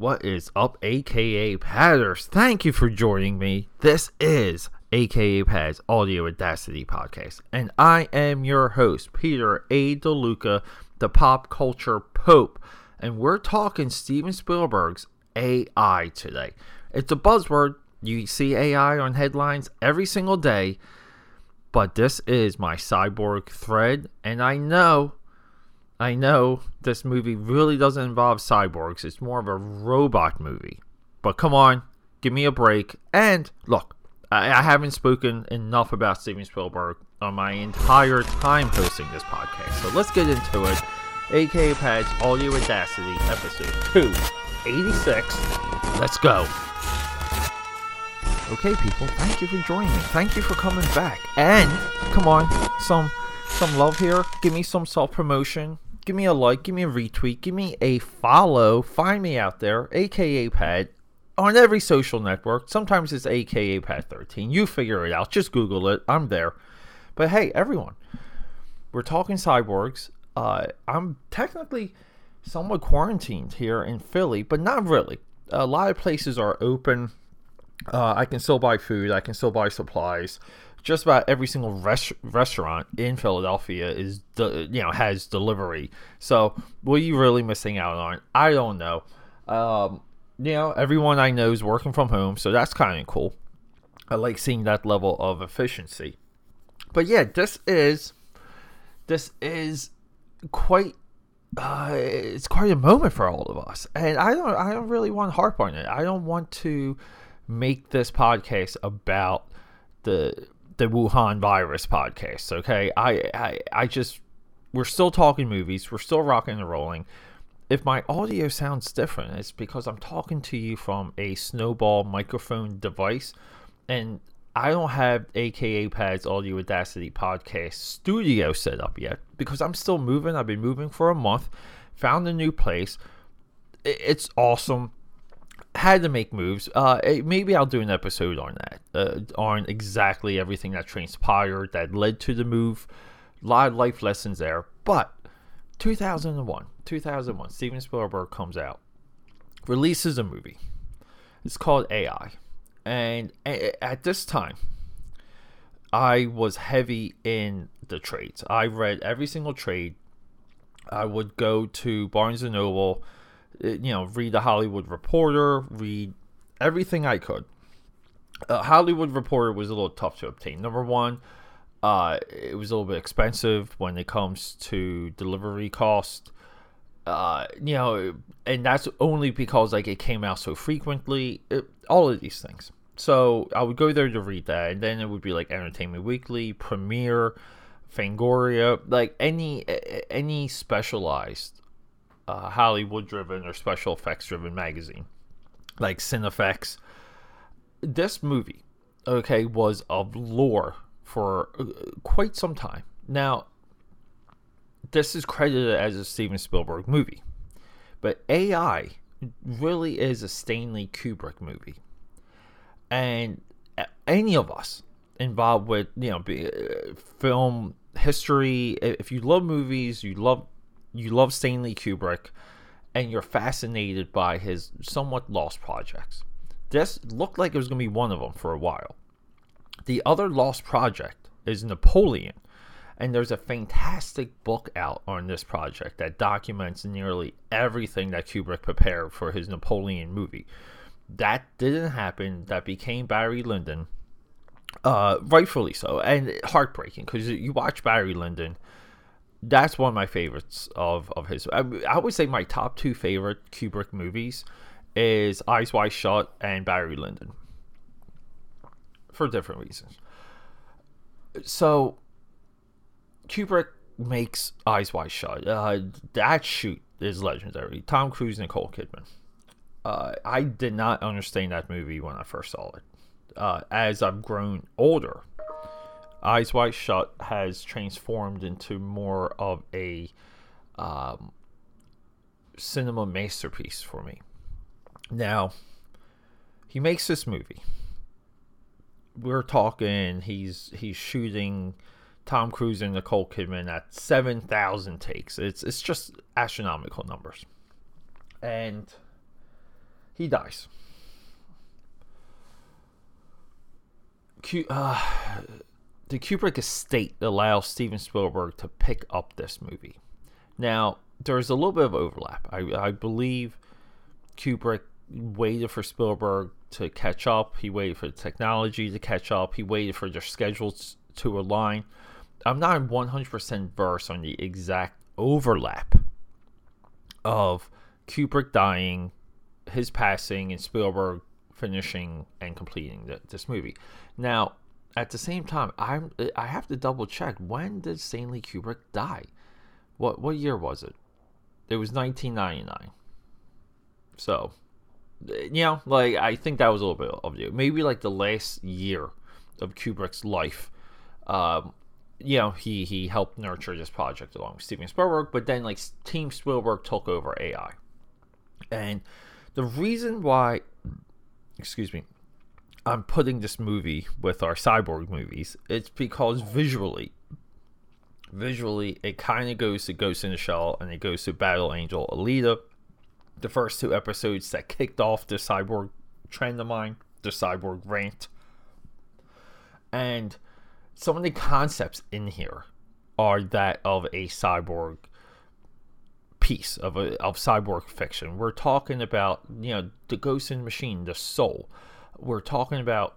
What is up, aka Padders? Thank you for joining me. This is aka Pads Audio Audacity Podcast, and I am your host, Peter A. DeLuca, the pop culture pope, and we're talking Steven Spielberg's AI today. It's a buzzword. You see AI on headlines every single day, but this is my cyborg thread, and I know I know this movie really doesn't involve cyborgs. It's more of a robot movie. But come on, give me a break. And look, I, I haven't spoken enough about Steven Spielberg on my entire time hosting this podcast. So let's get into it. AK Pads Audio Audacity, episode 286. Let's go. Okay, people, thank you for joining me. Thank you for coming back. And come on, some some love here. Give me some self promotion give me a like, give me a retweet, give me a follow. Find me out there, aka Pad, on every social network. Sometimes it's aka Pad13. You figure it out. Just Google it. I'm there. But hey, everyone, we're talking cyborgs. Uh, I'm technically somewhat quarantined here in Philly, but not really. A lot of places are open. Uh, I can still buy food. I can still buy supplies just about every single res- restaurant in Philadelphia is you know has delivery. So what are you really missing out on? I don't know. Um, you know, everyone I know is working from home, so that's kind of cool. I like seeing that level of efficiency. But yeah, this is this is quite uh, it's quite a moment for all of us, and I don't I don't really want to harp on it. I don't want to make this podcast about the the Wuhan virus podcast. Okay, I, I I just we're still talking movies. We're still rocking and rolling. If my audio sounds different, it's because I'm talking to you from a snowball microphone device, and I don't have AKA Pads Audio Audacity podcast studio set up yet because I'm still moving. I've been moving for a month, found a new place. It's awesome had to make moves. Uh, eh, maybe I'll do an episode on that, uh, on exactly everything that transpired that led to the move. A lot of life lessons there. But 2001, 2001, Steven Spielberg comes out, releases a movie. It's called AI, and at this time, I was heavy in the trades. I read every single trade. I would go to Barnes and Noble you know, read the Hollywood Reporter, read everything I could. Uh, Hollywood Reporter was a little tough to obtain. Number one, uh, it was a little bit expensive when it comes to delivery cost. Uh, you know, and that's only because like it came out so frequently. It, all of these things. So I would go there to read that, and then it would be like Entertainment Weekly, Premiere, Fangoria, like any any specialized uh, Hollywood driven or special effects driven magazine like Cinefex. This movie, okay, was of lore for uh, quite some time. Now, this is credited as a Steven Spielberg movie, but AI really is a Stanley Kubrick movie. And any of us involved with, you know, uh, film history, if you love movies, you love you love Stanley Kubrick and you're fascinated by his somewhat lost projects. This looked like it was going to be one of them for a while. The other lost project is Napoleon, and there's a fantastic book out on this project that documents nearly everything that Kubrick prepared for his Napoleon movie. That didn't happen. That became Barry Lyndon, uh, rightfully so, and heartbreaking because you watch Barry Lyndon that's one of my favorites of of his. I, I, would say my top two favorite Kubrick movies is Eyes Wide Shut and Barry Lyndon for different reasons. So Kubrick makes Eyes Wide Shut. Uh, that shoot is legendary. Tom Cruise, Nicole Kidman. Uh, I did not understand that movie when I first saw it. Uh, as I've grown older, Eyes Wide Shut has transformed into more of a um, cinema masterpiece for me. Now, he makes this movie. We're talking. He's he's shooting Tom Cruise and Nicole Kidman at seven thousand takes. It's it's just astronomical numbers, and he dies. Q, uh, the Kubrick estate allows Steven Spielberg to pick up this movie. Now, there's a little bit of overlap. I, I believe Kubrick waited for Spielberg to catch up. He waited for the technology to catch up. He waited for their schedules to align. I'm not 100% versed on the exact overlap of Kubrick dying, his passing, and Spielberg finishing and completing the, this movie. Now, at the same time, I'm I have to double check when did Stanley Kubrick die? What what year was it? It was 1999. So, you know, like I think that was a little bit of you. Maybe like the last year of Kubrick's life. Um, you know, he he helped nurture this project along with Steven Spielberg, but then like Team Spielberg took over AI. And the reason why excuse me, I'm putting this movie with our cyborg movies, it's because visually visually it kind of goes to Ghost in the Shell and it goes to Battle Angel Alita. The first two episodes that kicked off the cyborg trend of mine, the cyborg rant. And some of the concepts in here are that of a cyborg piece of a, of cyborg fiction. We're talking about you know the ghost in the machine, the soul. We're talking about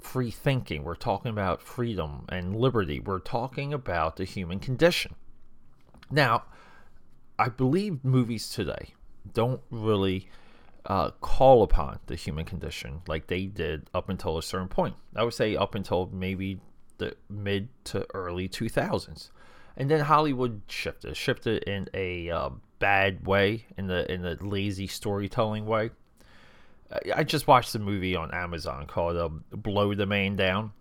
free thinking. We're talking about freedom and liberty. We're talking about the human condition. Now, I believe movies today don't really uh, call upon the human condition like they did up until a certain point. I would say up until maybe the mid to early 2000s. And then Hollywood shifted, shifted in a uh, bad way, in the in the lazy storytelling way. I just watched a movie on Amazon called uh, "Blow the Man Down."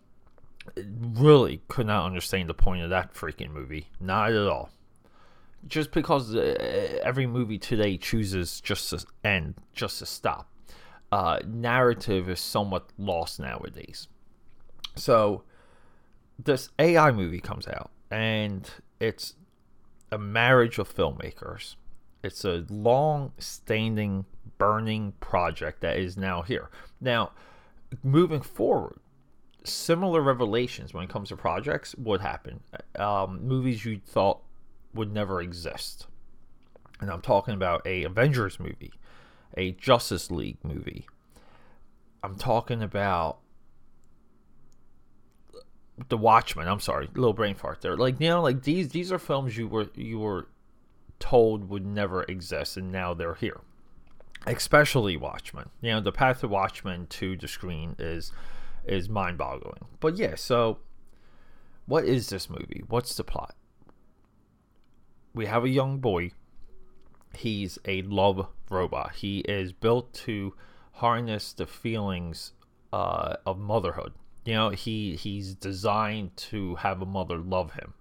Really could not understand the point of that freaking movie, not at all. Just because uh, every movie today chooses just to end, just to stop. Uh, narrative is somewhat lost nowadays. So this AI movie comes out, and it's a marriage of filmmakers. It's a long standing, burning project that is now here. Now, moving forward, similar revelations when it comes to projects would happen. Um, movies you thought would never exist. And I'm talking about a Avengers movie, a Justice League movie. I'm talking about the Watchmen. I'm sorry, little brain fart there. Like you know, like these these are films you were you were told would never exist, and now they're here. Especially Watchmen. You know, the path of Watchmen to the screen is is mind boggling. But yeah, so what is this movie? What's the plot? We have a young boy. He's a love robot. He is built to harness the feelings uh, of motherhood you know, he he's designed to have a mother love him.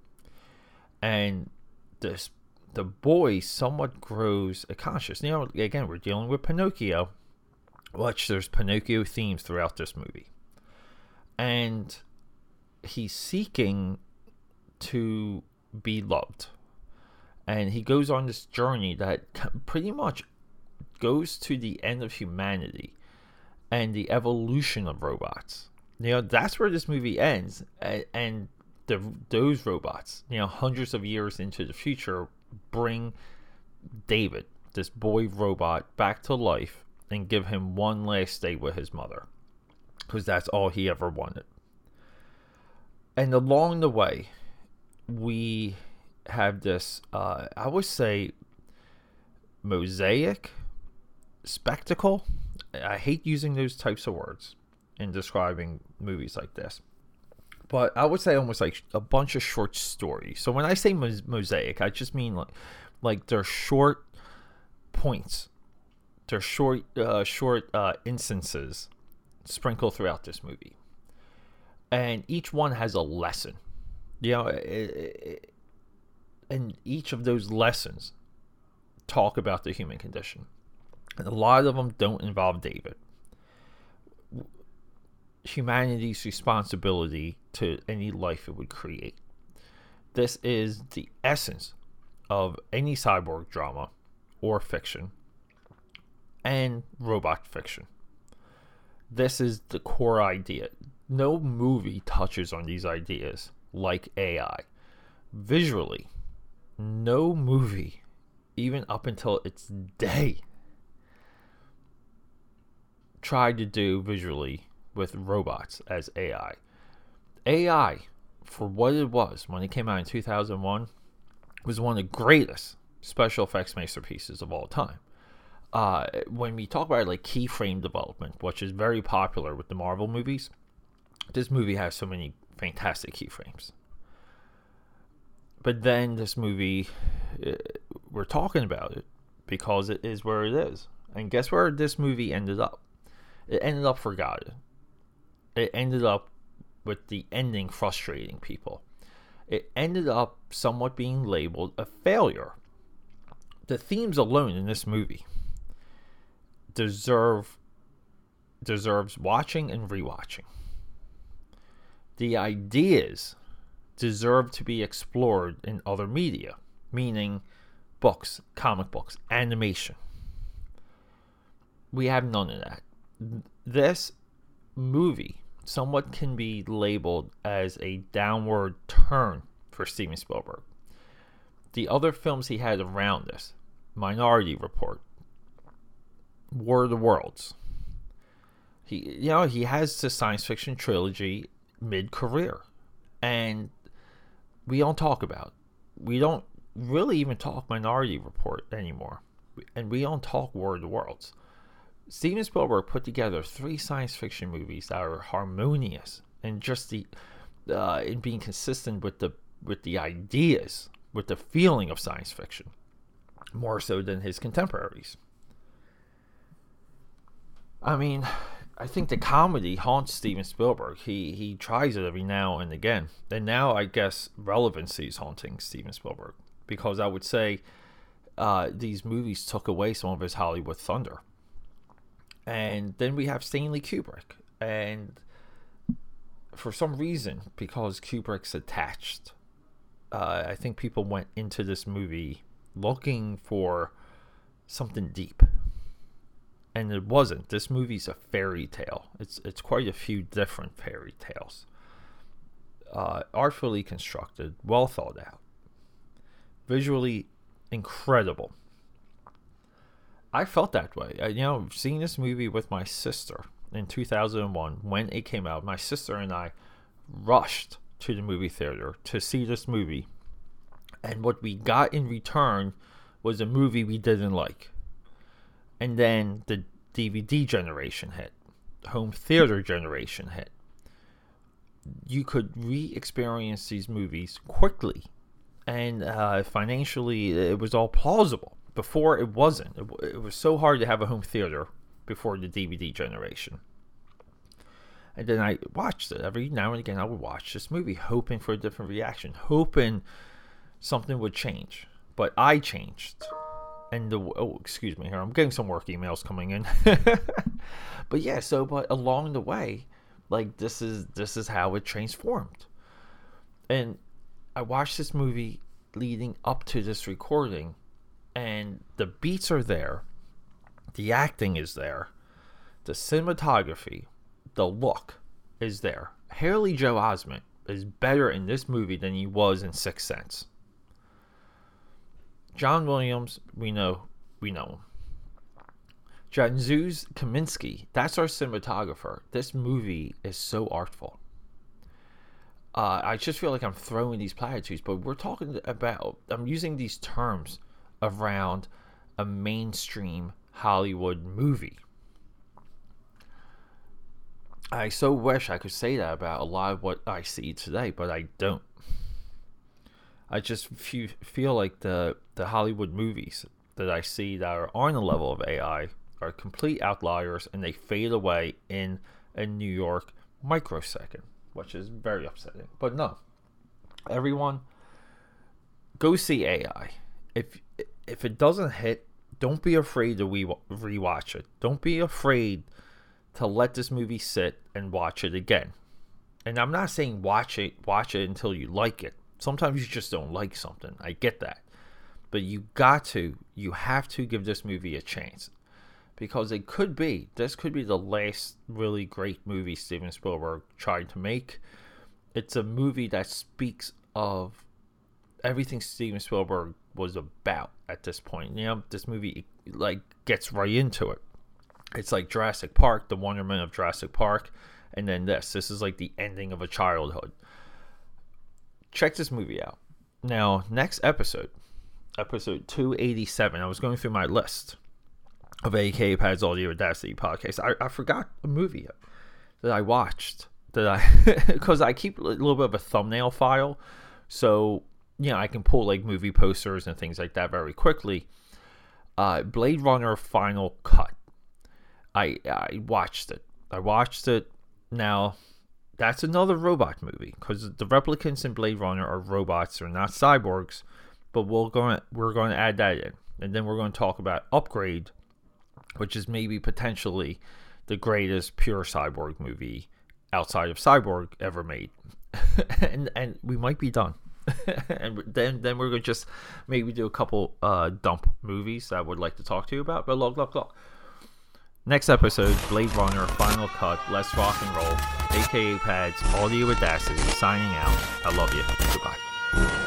And this the boy somewhat grows conscious. You know, again, we're dealing with Pinocchio, which there's Pinocchio themes throughout this movie. And he's seeking to be loved. And he goes on this journey that pretty much goes to the end of humanity and the evolution of robots you know that's where this movie ends and, and the those robots you know hundreds of years into the future bring david this boy robot back to life and give him one last day with his mother because that's all he ever wanted and along the way we have this uh, i would say mosaic spectacle i hate using those types of words in describing movies like this. But I would say almost like a bunch of short stories. So when I say mosaic, I just mean like like they're short points. They're short uh, short uh, instances sprinkled throughout this movie, and each one has a lesson. You know, it, it, and each of those lessons talk about the human condition. And a lot of them don't involve David humanity's responsibility to any life it would create. This is the essence of any cyborg drama or fiction. and robot fiction. This is the core idea. No movie touches on these ideas like AI. Visually, no movie, even up until its day, tried to do visually with robots as AI. AI, for what it was when it came out in 2001, was one of the greatest special effects masterpieces of all time. Uh, when we talk about like keyframe development, which is very popular with the Marvel movies, this movie has so many fantastic keyframes. But then this movie, uh, we're talking about it because it is where it is. And guess where this movie ended up? It ended up forgotten. It ended up with the ending frustrating people. It ended up somewhat being labeled a failure. The themes alone in this movie deserve deserves watching and rewatching. The ideas deserve to be explored in other media, meaning books, comic books, animation. We have none of that. This movie somewhat can be labeled as a downward turn for Steven Spielberg. The other films he had around this Minority Report, War of the Worlds. He, you know, he has the science fiction trilogy mid career, and we don't talk about. We don't really even talk Minority Report anymore, and we don't talk War of the Worlds. Steven Spielberg put together three science fiction movies that are harmonious and just the uh, in being consistent with the with the ideas, with the feeling of science fiction, more so than his contemporaries. I mean, I think the comedy haunts Steven Spielberg. He he tries it every now and again, and now I guess relevancy is haunting Steven Spielberg because I would say uh, these movies took away some of his Hollywood thunder and then we have Stanley Kubrick. And for some reason, because Kubrick's attached, uh, I think people went into this movie looking for something deep. And it wasn't. This movie's a fairy tale. It's it's quite a few different fairy tales. Uh, artfully constructed, well thought out, visually incredible I felt that way. I, you know, seeing this movie with my sister in 2001 when it came out, my sister and I rushed to the movie theater to see this movie. And what we got in return was a movie we didn't like. And then the DVD generation hit, home theater generation hit. You could re experience these movies quickly. And uh, financially, it was all plausible before it wasn't. It, it was so hard to have a home theater before the DVD generation. And then I watched it every now and again. I would watch this movie, hoping for a different reaction, hoping something would change. But I changed, and the oh, excuse me here, I'm getting some work emails coming in. but yeah, so but along the way, like this is this is how it transformed. And I watched this movie leading up to this recording, and the beats are there, the acting is there, the cinematography, the look is there. Haley Joel Osment is better in this movie than he was in Sixth Sense. John Williams, we know, we know him. Janusz Kaminski, that's our cinematographer. This movie is so artful. Uh, I just feel like I'm throwing these platitudes, but we're talking about, I'm using these terms around a mainstream Hollywood movie. I so wish I could say that about a lot of what I see today, but I don't. I just feel like the the Hollywood movies that I see that are on the level of AI are complete outliers and they fade away in a New York microsecond, which is very upsetting. But no, everyone, go see AI. If if it doesn't hit, don't be afraid to re- rewatch it. Don't be afraid to let this movie sit and watch it again. And I'm not saying watch it, watch it until you like it. Sometimes you just don't like something. I get that. But you got to, you have to give this movie a chance because it could be this could be the last really great movie Steven Spielberg tried to make. It's a movie that speaks of everything Steven Spielberg was about at this point. You know, this movie like gets right into it. It's like Jurassic Park, the wonderment of Jurassic Park, and then this. This is like the ending of a childhood. Check this movie out. Now, next episode, episode 287, I was going through my list of AK Pads Audio Audacity podcast. I, I forgot a movie that I watched that I because I keep a little bit of a thumbnail file, so you know I can pull like movie posters and things like that very quickly. Uh, Blade Runner Final Cut. I I watched it. I watched it. Now that's another robot movie because the replicants in Blade Runner are robots, they're not cyborgs. But we're going we're going to add that in, and then we're going to talk about Upgrade, which is maybe potentially the greatest pure cyborg movie outside of Cyborg ever made, and and we might be done. and then then we're gonna just maybe do a couple uh, dump movies that I would like to talk to you about. But look, look, look. Next episode, Blade Runner, Final Cut, Let's Rock and Roll, aka Pads, Audio Audacity, signing out. I love you. Goodbye.